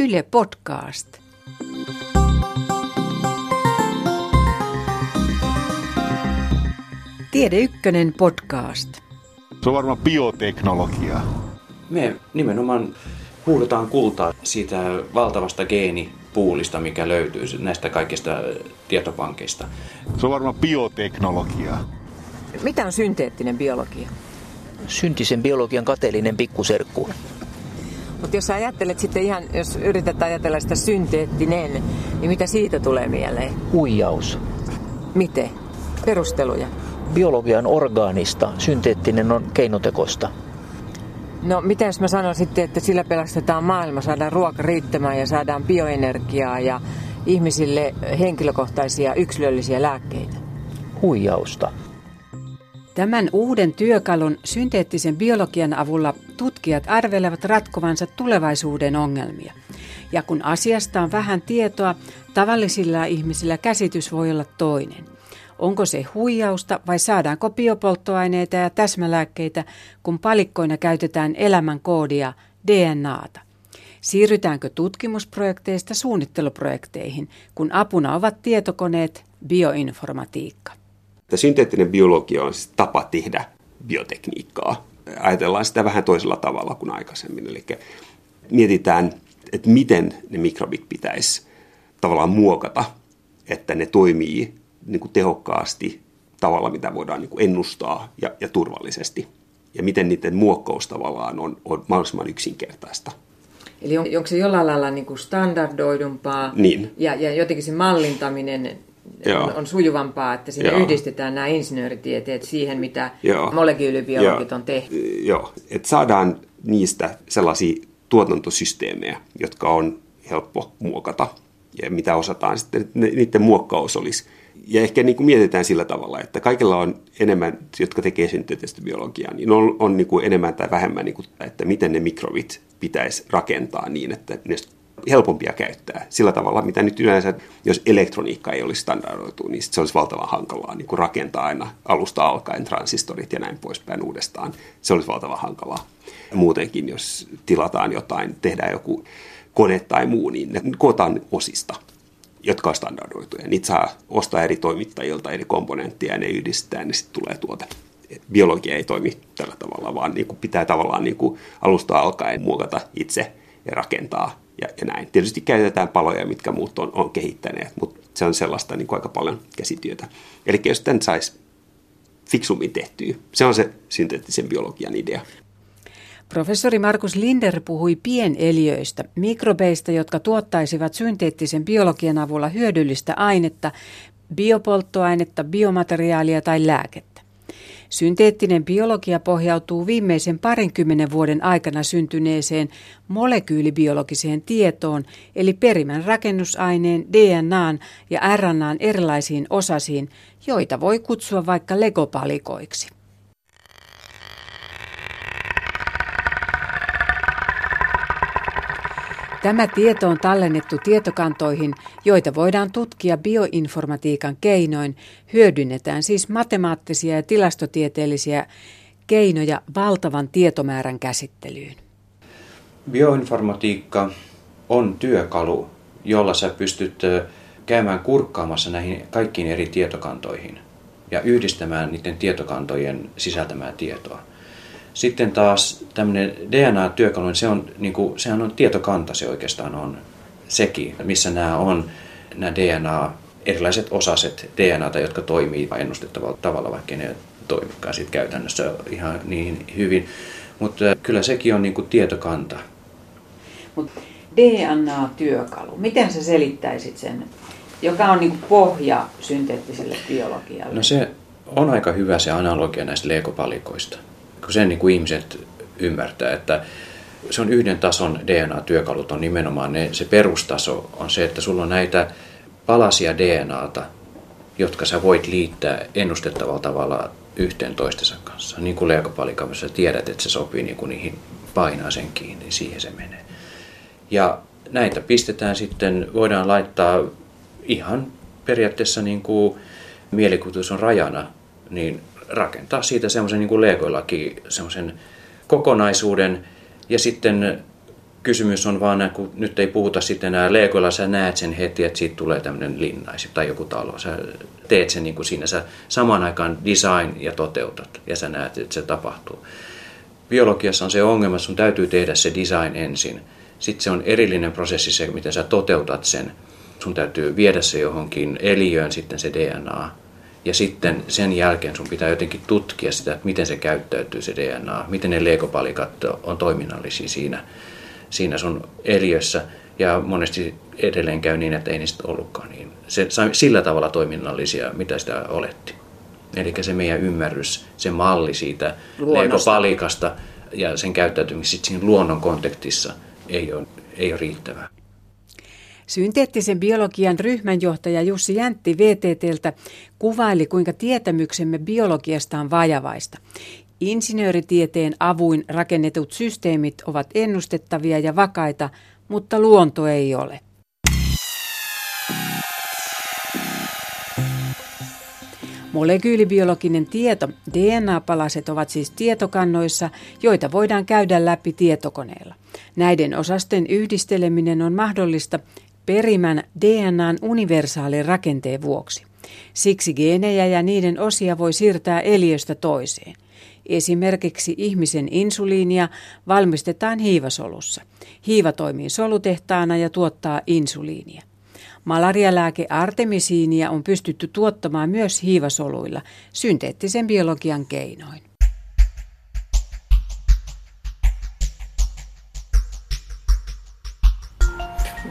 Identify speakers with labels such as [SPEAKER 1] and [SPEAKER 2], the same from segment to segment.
[SPEAKER 1] Yle Podcast. Tiede Ykkönen podcast.
[SPEAKER 2] Se on varmaan bioteknologia.
[SPEAKER 3] Me nimenomaan huudetaan kultaa siitä valtavasta geenipuulista, mikä löytyy näistä kaikista tietopankeista.
[SPEAKER 2] Se on varmaan bioteknologia.
[SPEAKER 1] Mitä on synteettinen biologia?
[SPEAKER 4] Syntisen biologian kateellinen pikkuserkku.
[SPEAKER 1] Mutta jos sä ajattelet sitten ihan, jos yrität ajatella sitä synteettinen, niin mitä siitä tulee mieleen?
[SPEAKER 4] Huijaus.
[SPEAKER 1] Miten? Perusteluja.
[SPEAKER 4] Biologia on orgaanista, synteettinen on keinotekosta.
[SPEAKER 1] No mitä jos mä sanon sitten, että sillä pelastetaan maailma, saadaan ruoka riittämään ja saadaan bioenergiaa ja ihmisille henkilökohtaisia yksilöllisiä lääkkeitä?
[SPEAKER 4] Huijausta.
[SPEAKER 1] Tämän uuden työkalun synteettisen biologian avulla tutkijat arvelevat ratkovansa tulevaisuuden ongelmia. Ja kun asiasta on vähän tietoa, tavallisilla ihmisillä käsitys voi olla toinen. Onko se huijausta vai saadaanko biopolttoaineita ja täsmälääkkeitä, kun palikkoina käytetään elämän koodia DNAta? Siirrytäänkö tutkimusprojekteista suunnitteluprojekteihin, kun apuna ovat tietokoneet, bioinformatiikka?
[SPEAKER 5] Synteettinen biologia on siis tapa tehdä biotekniikkaa. Ajatellaan sitä vähän toisella tavalla kuin aikaisemmin. Eli mietitään, että miten ne mikrobit pitäisi tavallaan muokata, että ne toimii niin kuin tehokkaasti tavalla, mitä voidaan niin kuin ennustaa ja, ja turvallisesti. Ja miten niiden muokkaus tavallaan on, on mahdollisimman yksinkertaista.
[SPEAKER 1] Eli on, onko se jollain lailla niin kuin standardoidumpaa
[SPEAKER 5] Niin.
[SPEAKER 1] ja, ja jotenkin se mallintaminen
[SPEAKER 5] Joo.
[SPEAKER 1] on, on sujuvampaa, että siinä
[SPEAKER 5] Joo.
[SPEAKER 1] yhdistetään nämä insinööritieteet siihen, mitä
[SPEAKER 5] Joo.
[SPEAKER 1] molekyylibiologit
[SPEAKER 5] Joo.
[SPEAKER 1] on tehty.
[SPEAKER 5] Joo, että saadaan niistä sellaisia tuotantosysteemejä, jotka on helppo muokata ja mitä osataan sitten, niiden muokkaus olisi. Ja ehkä niin kuin mietitään sillä tavalla, että kaikilla on enemmän, jotka tekee synteettistä biologiaa, niin on, on niin kuin enemmän tai vähemmän, niin kuin, että miten ne mikrobit pitäisi rakentaa niin, että ne helpompia käyttää. Sillä tavalla, mitä nyt yleensä, jos elektroniikka ei olisi standardoitu, niin se olisi valtavan hankalaa niin kuin rakentaa aina alusta alkaen transistorit ja näin poispäin uudestaan. Se olisi valtavan hankalaa. Muutenkin, jos tilataan jotain, tehdään joku kone tai muu, niin ne kootaan osista, jotka on standardoituja. Niitä saa ostaa eri toimittajilta eri komponentteja ja ne yhdistetään, niin sitten tulee tuote. Biologia ei toimi tällä tavalla, vaan niin kuin pitää tavallaan niin kuin alusta alkaen muokata itse ja rakentaa ja, ja näin. Tietysti käytetään paloja, mitkä muut on, on kehittäneet, mutta se on sellaista niin kuin aika paljon käsityötä. Eli jos tämän saisi fiksummin tehtyä, se on se synteettisen biologian idea.
[SPEAKER 1] Professori Markus Linder puhui pieneliöistä, mikrobeista, jotka tuottaisivat synteettisen biologian avulla hyödyllistä ainetta, biopolttoainetta, biomateriaalia tai lääkettä. Synteettinen biologia pohjautuu viimeisen parinkymmenen vuoden aikana syntyneeseen molekyylibiologiseen tietoon, eli perimän rakennusaineen, DNAn ja RNAn erilaisiin osasiin, joita voi kutsua vaikka legopalikoiksi. Tämä tieto on tallennettu tietokantoihin, joita voidaan tutkia bioinformatiikan keinoin. Hyödynnetään siis matemaattisia ja tilastotieteellisiä keinoja valtavan tietomäärän käsittelyyn.
[SPEAKER 3] Bioinformatiikka on työkalu, jolla sä pystyt käymään kurkkaamassa näihin kaikkiin eri tietokantoihin ja yhdistämään niiden tietokantojen sisältämää tietoa. Sitten taas tämmöinen DNA-työkalu, niin se on, niin kuin, sehän on tietokanta, se oikeastaan on sekin, missä nämä on nämä DNA, erilaiset osaset DNAta, jotka toimii ennustettavalla tavalla, vaikka ne toimikaan sit käytännössä ihan niin hyvin. Mutta kyllä sekin on niin kuin tietokanta.
[SPEAKER 1] Mutta DNA-työkalu, miten sä selittäisit sen, joka on niin pohja synteettiselle biologialle?
[SPEAKER 3] No se on aika hyvä se analogia näistä legopalikoista. Kun sen niin kuin ihmiset ymmärtää, että se on yhden tason DNA-työkalut on nimenomaan ne, se perustaso on se, että sulla on näitä palasia DNAta, jotka sä voit liittää ennustettavalla tavalla yhteen toistensa kanssa. Niin kuin legopalikassa sä tiedät, että se sopii niin kuin niihin painaa sen kiinni, niin siihen se menee. Ja näitä pistetään sitten, voidaan laittaa ihan periaatteessa niin kuin mielikuvitus on rajana, niin rakentaa siitä semmoisen niin Legoillakin semmoisen kokonaisuuden ja sitten kysymys on vaan, kun nyt ei puhuta sitten enää Legoilla, sä näet sen heti, että siitä tulee tämmöinen linnais tai joku talo. Sä teet sen niin kuin siinä, sä samaan aikaan design ja toteutat ja sä näet, että se tapahtuu. Biologiassa on se ongelma, sun täytyy tehdä se design ensin. Sitten se on erillinen prosessi se, miten sä toteutat sen. Sun täytyy viedä se johonkin eliöön sitten se DNA. Ja sitten sen jälkeen sun pitää jotenkin tutkia sitä, että miten se käyttäytyy se DNA, miten ne leikopalikat on toiminnallisia siinä, siinä sun eliössä. Ja monesti edelleen käy niin, että ei niistä ollutkaan niin. Se, sillä tavalla toiminnallisia, mitä sitä oletti. Eli se meidän ymmärrys, se malli siitä leikopalikasta ja sen käyttäytymistä siinä luonnon kontekstissa ei ole, ei ole riittävää.
[SPEAKER 1] Synteettisen biologian ryhmänjohtaja Jussi Jäntti VTTltä kuvaili, kuinka tietämyksemme biologiasta on vajavaista. Insinööritieteen avuin rakennetut systeemit ovat ennustettavia ja vakaita, mutta luonto ei ole. Molekyylibiologinen tieto, DNA-palaset ovat siis tietokannoissa, joita voidaan käydä läpi tietokoneella. Näiden osasten yhdisteleminen on mahdollista perimän DNAn universaalin rakenteen vuoksi. Siksi geenejä ja niiden osia voi siirtää eliöstä toiseen. Esimerkiksi ihmisen insuliinia valmistetaan hiivasolussa. Hiiva toimii solutehtaana ja tuottaa insuliinia. Malarialääke artemisiinia on pystytty tuottamaan myös hiivasoluilla synteettisen biologian keinoin.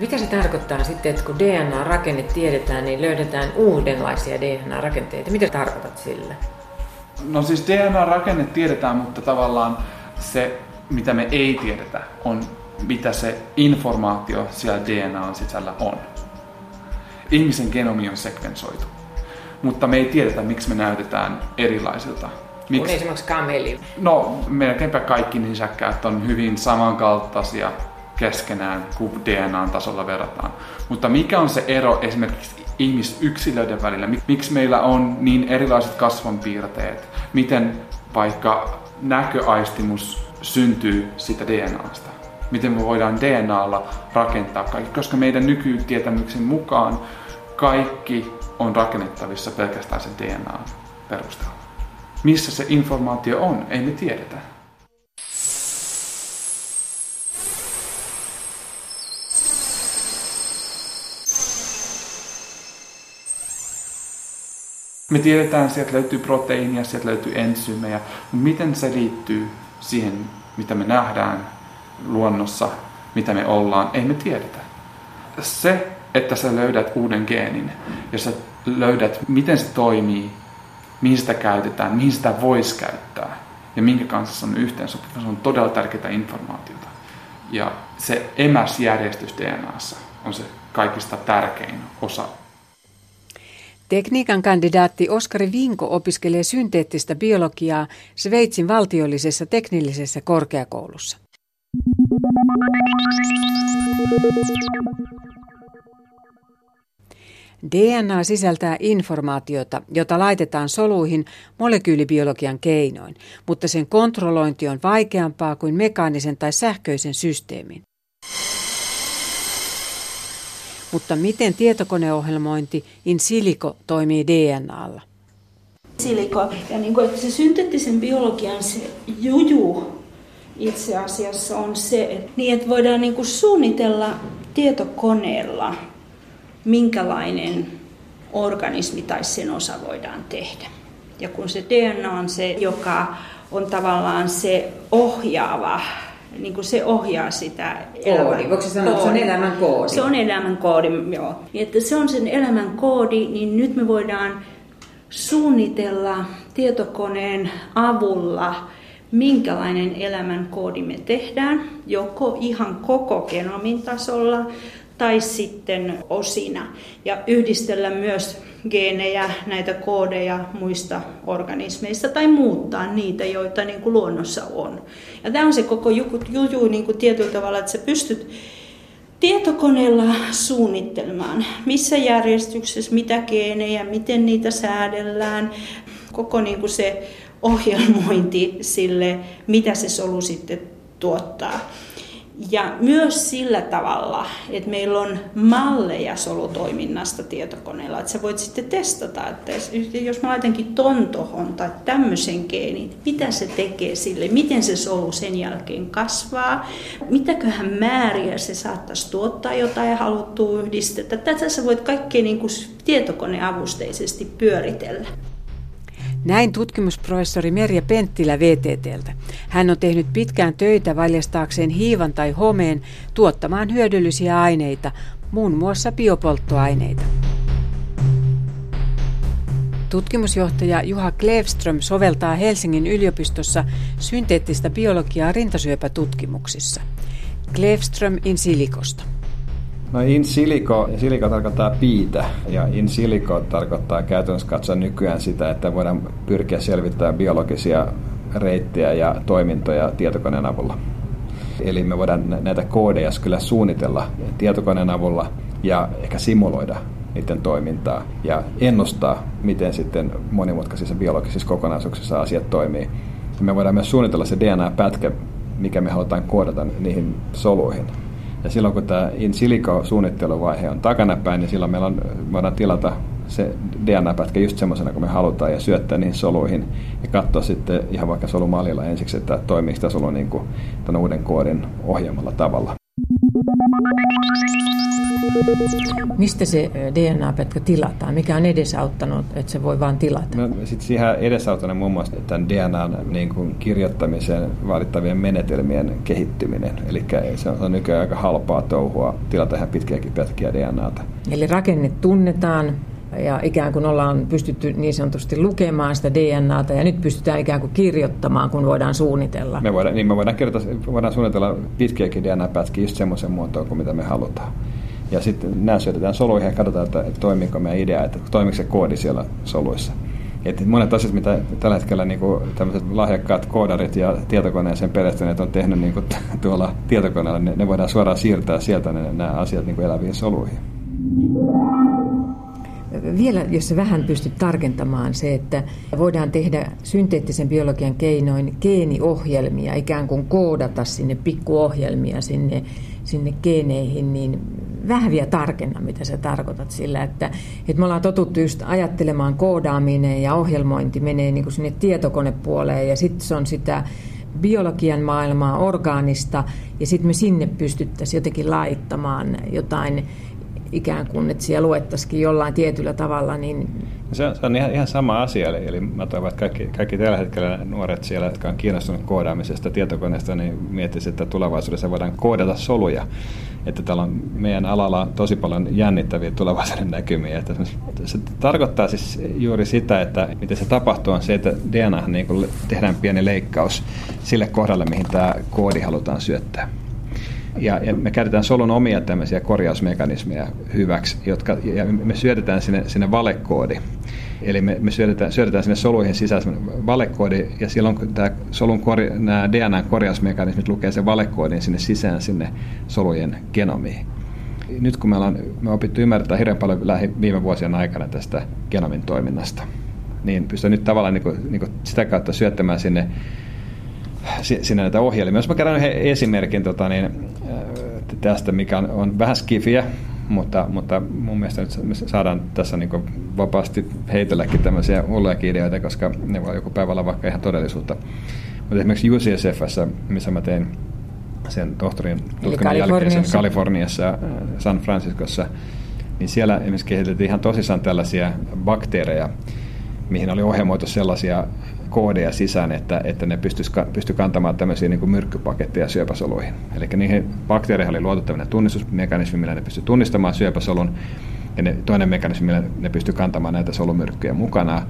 [SPEAKER 1] Mitä se tarkoittaa sitten, että kun DNA-rakenne tiedetään, niin löydetään uudenlaisia DNA-rakenteita? Mitä tarkoitat sillä?
[SPEAKER 6] No siis DNA-rakenne tiedetään, mutta tavallaan se, mitä me ei tiedetä, on mitä se informaatio siellä DNAn sisällä on. Ihmisen genomi on sekvensoitu, mutta me ei tiedetä, miksi me näytetään erilaisilta.
[SPEAKER 1] Miksi? On esimerkiksi kameli.
[SPEAKER 6] No, melkeinpä kaikki nisäkkäät on hyvin samankaltaisia keskenään, kun DNA-tasolla verrataan. Mutta mikä on se ero esimerkiksi ihmisyksilöiden välillä? Miksi meillä on niin erilaiset kasvonpiirteet? Miten vaikka näköaistimus syntyy siitä DNAsta? Miten me voidaan DNAlla rakentaa kaikki? Koska meidän nykytietämyksen mukaan kaikki on rakennettavissa pelkästään sen DNA perusteella. Missä se informaatio on, ei me tiedetä. Me tiedetään, sieltä löytyy proteiinia, sieltä löytyy ensyymejä, mutta miten se liittyy siihen, mitä me nähdään luonnossa, mitä me ollaan, ei me tiedetä. Se, että sä löydät uuden geenin ja sä löydät, miten se toimii, mihin sitä käytetään, mihin sitä voisi käyttää ja minkä kanssa se on yhteensopiva, se on todella tärkeää informaatiota. Ja se emäsjärjestys DNAssa on se kaikista tärkein osa
[SPEAKER 1] Tekniikan kandidaatti Oskari Vinko opiskelee synteettistä biologiaa Sveitsin valtiollisessa teknillisessä korkeakoulussa. DNA sisältää informaatiota, jota laitetaan soluihin molekyylibiologian keinoin, mutta sen kontrollointi on vaikeampaa kuin mekaanisen tai sähköisen systeemin. Mutta miten tietokoneohjelmointi in silico toimii DNAlla?
[SPEAKER 7] Silico, ja niin kuin, että se synteettisen biologian se juju itse asiassa on se, että, niin, että voidaan niin kuin suunnitella tietokoneella, minkälainen organismi tai sen osa voidaan tehdä. Ja kun se DNA on se, joka on tavallaan se ohjaava niin kuin se ohjaa sitä
[SPEAKER 1] koodi. Voiko se sanoa, että se on elämän koodi?
[SPEAKER 7] Se on elämän koodi, joo. Ja että se on sen elämän koodi, niin nyt me voidaan suunnitella tietokoneen avulla, minkälainen elämän koodi me tehdään, joko ihan koko genomin tasolla tai sitten osina. Ja yhdistellä myös geenejä, näitä koodeja muista organismeista tai muuttaa niitä, joita niin kuin luonnossa on. Ja tämä on se koko juju niin kuin tietyllä tavalla, että sä pystyt tietokoneella suunnittelemaan, missä järjestyksessä, mitä geenejä, miten niitä säädellään, koko niin kuin se ohjelmointi sille, mitä se solu sitten tuottaa. Ja myös sillä tavalla, että meillä on malleja solutoiminnasta tietokoneella, että sä voit sitten testata, että jos mä laitankin ton tohon tai tämmöisen geenin, mitä se tekee sille, miten se solu sen jälkeen kasvaa, mitäköhän määriä se saattaisi tuottaa jotain haluttua yhdistettä. Tätä sä voit kaikkea niin kuin tietokoneavusteisesti pyöritellä.
[SPEAKER 1] Näin tutkimusprofessori Merja Penttilä VTTltä. Hän on tehnyt pitkään töitä valjastaakseen hiivan tai homeen tuottamaan hyödyllisiä aineita, muun muassa biopolttoaineita. Tutkimusjohtaja Juha Klevström soveltaa Helsingin yliopistossa synteettistä biologiaa rintasyöpätutkimuksissa. Klevström in silikosta.
[SPEAKER 8] No in silico, silico tarkoittaa piitä ja in silico tarkoittaa käytännössä katsoa nykyään sitä, että voidaan pyrkiä selvittämään biologisia reittejä ja toimintoja tietokoneen avulla. Eli me voidaan näitä koodeja kyllä suunnitella tietokoneen avulla ja ehkä simuloida niiden toimintaa ja ennustaa, miten sitten monimutkaisissa biologisissa kokonaisuuksissa asiat toimii. Me voidaan myös suunnitella se DNA-pätkä, mikä me halutaan koodata niihin soluihin. Ja silloin kun tämä in silico suunnitteluvaihe on takanapäin, niin silloin meillä on, voidaan tilata se DNA-pätkä just semmoisena kuin me halutaan ja syöttää niihin soluihin ja katsoa sitten ihan vaikka solumallilla ensiksi, että toimiiko tämä solu niin kuin tämän uuden koodin ohjelmalla tavalla.
[SPEAKER 9] Mistä se DNA-pätkä tilataan? Mikä on edesauttanut, että se voi vain tilata?
[SPEAKER 8] No, sit siihen edesauttanut muun muassa tämän DNAn niin kuin kirjoittamiseen vaadittavien menetelmien kehittyminen. Eli se on nykyään aika halpaa touhua tilata ihan pitkiäkin pätkiä DNAta.
[SPEAKER 9] Eli rakenne tunnetaan, ja ikään kuin ollaan pystytty niin sanotusti lukemaan sitä DNAta ja nyt pystytään ikään kuin kirjoittamaan, kun voidaan suunnitella.
[SPEAKER 8] Me voidaan, niin me voidaan, kirjoittaa, voidaan suunnitella pitkiäkin DNA-pätkiä just semmoisen muotoon kuin mitä me halutaan. Ja sitten nämä syötetään soluihin ja katsotaan, että, että toimiiko meidän idea, että toimiiko se koodi siellä soluissa. Et monet asiat, mitä tällä hetkellä niin tämmöiset lahjakkaat koodarit ja tietokoneeseen perehtyneet on tehnyt niin kuin, tuolla tietokoneella, ne, ne voidaan suoraan siirtää sieltä ne, nämä asiat niin kuin eläviin soluihin
[SPEAKER 9] vielä, jos vähän pystyt tarkentamaan se, että voidaan tehdä synteettisen biologian keinoin geeniohjelmia, ikään kuin koodata sinne pikkuohjelmia sinne, sinne geeneihin, niin vähän vielä tarkenna, mitä sä tarkoitat sillä, että, että me ollaan totuttu just ajattelemaan koodaaminen ja ohjelmointi menee niin kuin sinne tietokonepuoleen ja sitten se on sitä biologian maailmaa, orgaanista, ja sitten me sinne pystyttäisiin jotenkin laittamaan jotain ikään kuin, että siellä luettaisikin jollain tietyllä tavalla. Niin...
[SPEAKER 8] Se, on, se on ihan, ihan sama asia, eli, eli mä toivon, että kaikki, kaikki tällä hetkellä nuoret siellä, jotka on kiinnostunut koodaamisesta tietokoneesta, niin miettisivät, että tulevaisuudessa voidaan koodata soluja. Että täällä on meidän alalla tosi paljon jännittäviä tulevaisuuden näkymiä. Että se tarkoittaa siis juuri sitä, että miten se tapahtuu on se, että DNA niin tehdään pieni leikkaus sille kohdalle, mihin tämä koodi halutaan syöttää. Ja, ja me käytetään solun omia tämmöisiä korjausmekanismeja hyväksi, jotka, ja me syötetään sinne, sinne valekoodi. Eli me, me syötetään, syötetään sinne soluihin sisään valekoodi, ja silloin kun tämä solun korja, nämä DNA-korjausmekanismit lukee sen valekoodin sinne sisään sinne solujen genomiin. Nyt kun me ollaan me opittu ymmärtää hirveän paljon lähi, viime vuosien aikana tästä genomin toiminnasta, niin pystyy nyt tavallaan niin kuin, niin kuin sitä kautta syöttämään sinne sinne näitä ohjelmia. Jos mä kerron yhden esimerkin tota, niin, tästä, mikä on, on vähän skifiä, mutta, mutta mun mielestä nyt me saadaan tässä niin vapaasti heitelläkin tämmöisiä hulluja ideoita, koska ne voi joku päivä olla vaikka ihan todellisuutta. Mutta esimerkiksi UCSFssä, missä mä tein sen tohtorin tutkinnon jälkeen sen Kaliforniassa, San Franciscossa, niin siellä esimerkiksi kehitettiin ihan tosissaan tällaisia bakteereja, mihin oli ohjelmoitu sellaisia koodeja sisään, että, että ne pysty kantamaan tämmöisiä niin kuin myrkkypaketteja syöpäsoluihin. Eli niihin bakteereihin oli luotu tämmöinen tunnistusmekanismi, millä ne pystyivät tunnistamaan syöpäsolun, ja ne, toinen mekanismi, millä ne pystyivät kantamaan näitä solumyrkkyjä mukana.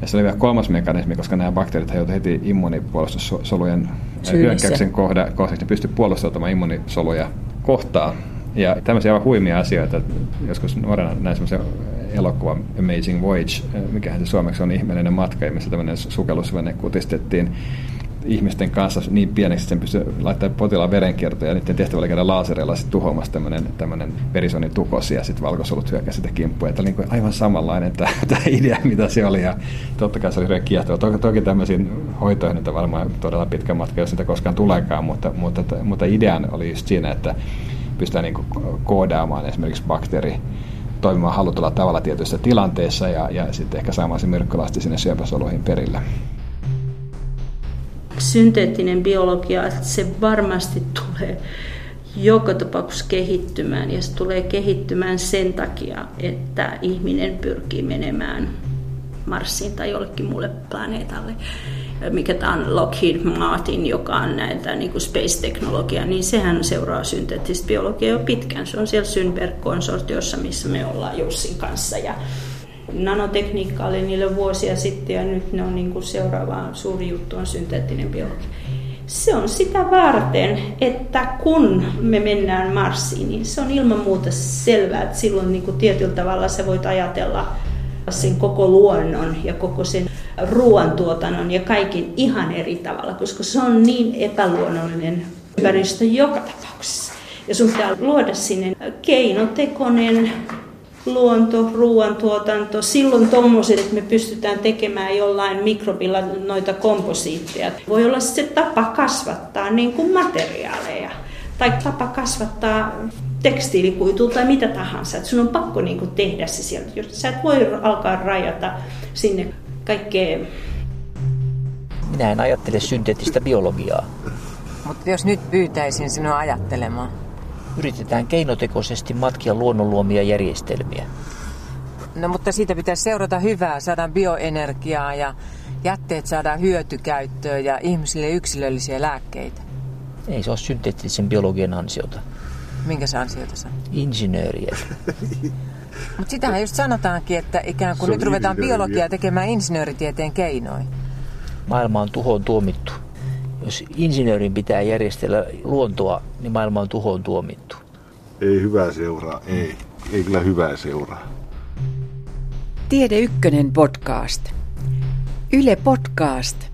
[SPEAKER 8] Ja se oli vielä kolmas mekanismi, koska nämä bakteerit joutuivat heti immunipuolustussolujen hyökkäyksen kohdaksi, ne pystyivät puolustautumaan immunisoluja kohtaan. Ja tämmöisiä aivan huimia asioita. Joskus nuorena näin semmoisia elokuva Amazing Voyage, mikähän se suomeksi on ihmeellinen matka, missä tämmöinen sukellusvene kutistettiin ihmisten kanssa niin pieneksi, että sen pystyy laittamaan potilaan verenkiertoja ja niiden tehtävä oli käydä lasereilla sitten tuhoamassa tämmöinen, tämmöinen verisonin tukosi ja sitten valkosolut hyökkäsi sitä kimppuja. Tämä oli niin aivan samanlainen tämä, tämä idea, mitä se oli ja totta kai se oli hirveän kiehtova. Toki, toki tämmöisiin hoitoihin että varmaan todella pitkä matka, jos sitä koskaan tuleekaan, mutta, mutta, mutta idean oli just siinä, että pystytään niin koodaamaan esimerkiksi bakteeri toimimaan halutulla tavalla tietyissä tilanteissa ja, ja sitten ehkä saamaan se myrkkylasti sinne syöpäsoluihin perille.
[SPEAKER 7] Synteettinen biologia, se varmasti tulee joka tapauksessa kehittymään ja se tulee kehittymään sen takia, että ihminen pyrkii menemään Marsiin tai jollekin muulle planeetalle mikä tämä on Lockheed Martin, joka on näitä niin kuin space-teknologia, niin sehän seuraa synteettistä biologiaa jo pitkään. Se on siellä Synberg-konsortiossa, missä me ollaan Jussin kanssa. Ja nanotekniikka oli niille vuosia sitten ja nyt ne on niin kuin seuraava suuri juttu on synteettinen biologia. Se on sitä varten, että kun me mennään Marsiin, niin se on ilman muuta selvää, että silloin niin kuin tietyllä tavalla sä voit ajatella sen koko luonnon ja koko sen ruoantuotannon ja kaikin ihan eri tavalla, koska se on niin epäluonnollinen ympäristö joka tapauksessa. Ja sun pitää luoda sinne keinotekoinen luonto, ruoantuotanto, silloin tuommoiset, että me pystytään tekemään jollain mikrobilla noita komposiitteja. Voi olla se tapa kasvattaa niin kuin materiaaleja tai tapa kasvattaa tekstiilikuitua tai mitä tahansa. Et sun on pakko niin kuin tehdä se sieltä. Sä et voi alkaa rajata sinne kaikkea.
[SPEAKER 4] Minä en ajattele synteettistä biologiaa.
[SPEAKER 9] Mutta jos nyt pyytäisin sinua ajattelemaan.
[SPEAKER 4] Yritetään keinotekoisesti matkia luonnonluomia järjestelmiä.
[SPEAKER 9] No mutta siitä pitäisi seurata hyvää, saadaan bioenergiaa ja jätteet saadaan hyötykäyttöön ja ihmisille yksilöllisiä lääkkeitä.
[SPEAKER 4] Ei se ole synteettisen biologian ansiota.
[SPEAKER 9] Minkä se ansiota se
[SPEAKER 4] Insinööriä.
[SPEAKER 9] Mutta sitähän just sanotaankin, että ikään kuin nyt ruvetaan biologiaa tekemään insinööritieteen keinoin.
[SPEAKER 4] Maailma on tuhoon tuomittu. Jos insinöörin pitää järjestellä luontoa, niin maailma on tuhoon tuomittu.
[SPEAKER 2] Ei hyvää seuraa, ei. Ei kyllä hyvää seuraa.
[SPEAKER 1] Tiede Ykkönen podcast. Yle Podcast.